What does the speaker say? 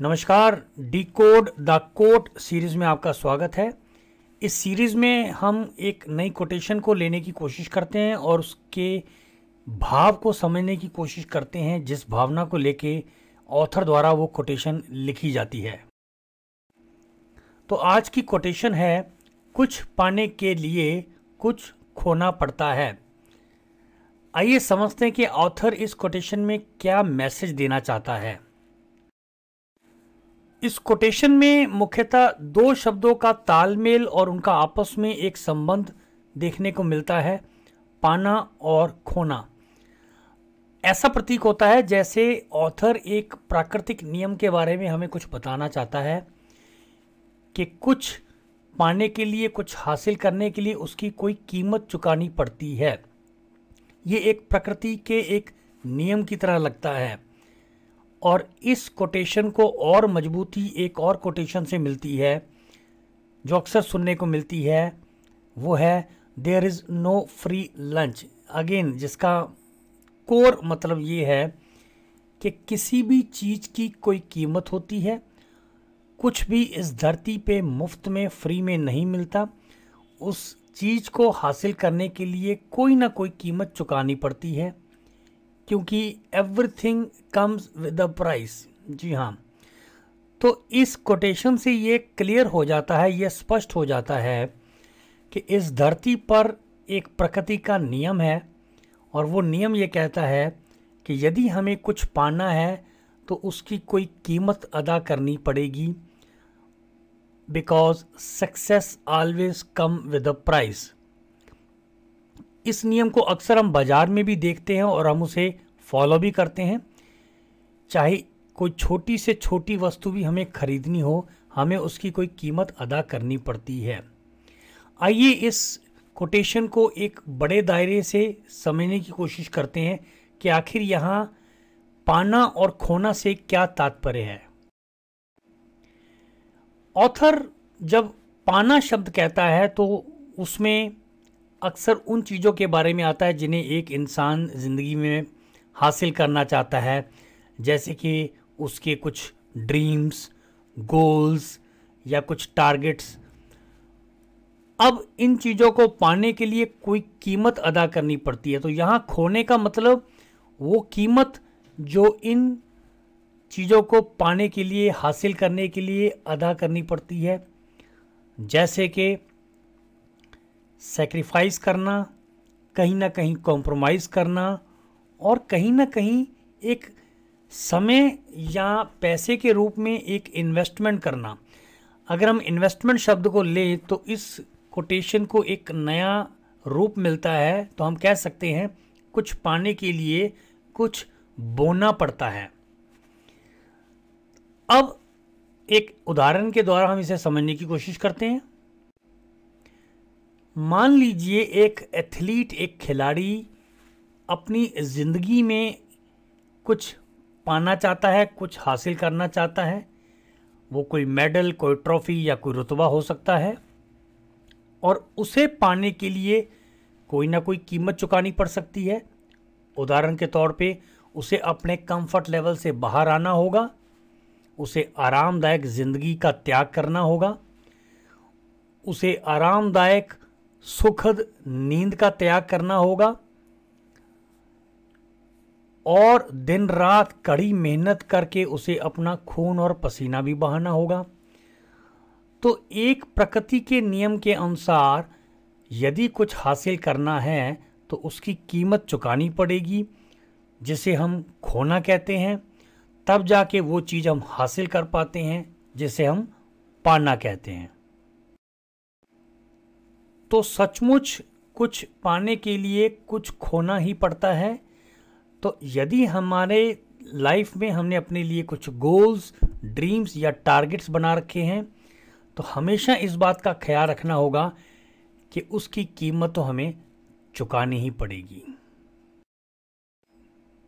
नमस्कार decode the quote series में आपका स्वागत है। इस सीरीज़ में हम एक नई कोटेशन को लेने की कोशिश करते हैं और उसके भाव को समझने की कोशिश करते हैं, जिस भावना को लेके ऑथर द्वारा वो कोटेशन लिखी जाती है। तो आज की कोटेशन है, कुछ पाने के लिए कुछ खोना पड़ता है। आइए समझते हैं कि ऑथर इस कोटेशन में क्या मैसेज देना चाहता है। इस कोटेशन में मुख्यतः दो शब्दों का तालमेल और उनका आपस में एक संबंध देखने को मिलता है, पाना और खोना। ऐसा प्रतीक होता है जैसे ऑथर एक प्राकृतिक नियम के बारे में हमें कुछ बताना चाहता है कि कुछ पाने के लिए, कुछ हासिल करने के लिए उसकी कोई कीमत चुकानी पड़ती है। ये एक प्रकृति के एक नियम की तरह लगता है। और इस कोटेशन को और मजबूती एक और कोटेशन से मिलती है, जो अक्सर सुनने को मिलती है, वो है there is no free lunch again जिसका कोर मतलब ये है कि किसी भी चीज़ की कोई कीमत होती है, कुछ भी इस धरती पे मुफ़्त में फ्री में नहीं मिलता। उस चीज़ को हासिल करने के लिए कोई ना कोई कीमत चुकानी पड़ती है। क्योंकि everything comes with the price जी हाँ। तो इस कोटेशन से ये क्लियर हो जाता है, ये स्पष्ट हो जाता है कि इस धरती पर एक प्रकृति का नियम है और वो नियम ये कहता है कि यदि हमें कुछ पाना है तो उसकी कोई कीमत अदा करनी पड़ेगी because success always come with a price इस नियम को अक्सर हम बाज़ार में भी देखते हैं और हम उसे फॉलो भी करते हैं। चाहे कोई छोटी से छोटी वस्तु भी हमें खरीदनी हो, हमें उसकी कोई कीमत अदा करनी पड़ती है। आइए इस कोटेशन को एक बड़े दायरे से समझने की कोशिश करते हैं कि आखिर यहाँ पाना और खोना से क्या तात्पर्य है। ऑथर जब पाना शब्द कहता है तो उसमें अक्सर उन चीज़ों के बारे में आता है जिन्हें एक इंसान ज़िंदगी में हासिल करना चाहता है। जैसे कि उसके कुछ ड्रीम्स, गोल्स या कुछ टारगेट्स। अब इन चीज़ों को पाने के लिए कोई कीमत अदा करनी पड़ती है। तो यहाँ खोने का मतलब वो कीमत जो इन चीज़ों को पाने के लिए, हासिल करने के लिए अदा करनी पड़ती है। जैसे कि सेक्रीफाइस करना, कहीं ना कहीं कॉम्प्रोमाइज़ करना और कहीं ना कहीं एक समय या पैसे के रूप में एक इन्वेस्टमेंट करना। अगर हम इन्वेस्टमेंट शब्द को लें तो इस कोटेशन को एक नया रूप मिलता है तो हम कह सकते हैं कुछ पाने के लिए कुछ बोना पड़ता है। अब एक उदाहरण के द्वारा हम इसे समझने की कोशिश करते हैं। मान लीजिए एक एथलीट, एक खिलाड़ी अपनी ज़िंदगी में कुछ पाना चाहता है, कुछ हासिल करना चाहता है, वो कोई मेडल, कोई ट्रॉफी या कोई रुतबा हो सकता है, और उसे पाने के लिए कोई ना कोई कीमत चुकानी पड़ सकती है। उदाहरण के तौर पे उसे अपने कंफर्ट लेवल से बाहर आना होगा, उसे आरामदायक ज़िंदगी का त्याग करना होगा, उसे आरामदायक सुखद नींद का त्याग करना होगा और दिन रात कड़ी मेहनत करके उसे अपना खून और पसीना भी बहाना होगा। तो एक प्रकृति के नियम के अनुसार यदि कुछ हासिल करना है तो उसकी कीमत चुकानी पड़ेगी, जिसे हम खोना कहते हैं। तब जाके वो चीज़ हम हासिल कर पाते हैं, जिसे हम पाना कहते हैं। तो सचमुच कुछ पाने के लिए कुछ खोना ही पड़ता है। तो यदि हमारे लाइफ में हमने अपने लिए कुछ गोल्स ड्रीम्स या टारगेट्स बना रखे हैं तो हमेशा इस बात का ख्याल रखना होगा कि उसकी कीमत तो हमें चुकानी ही पड़ेगी।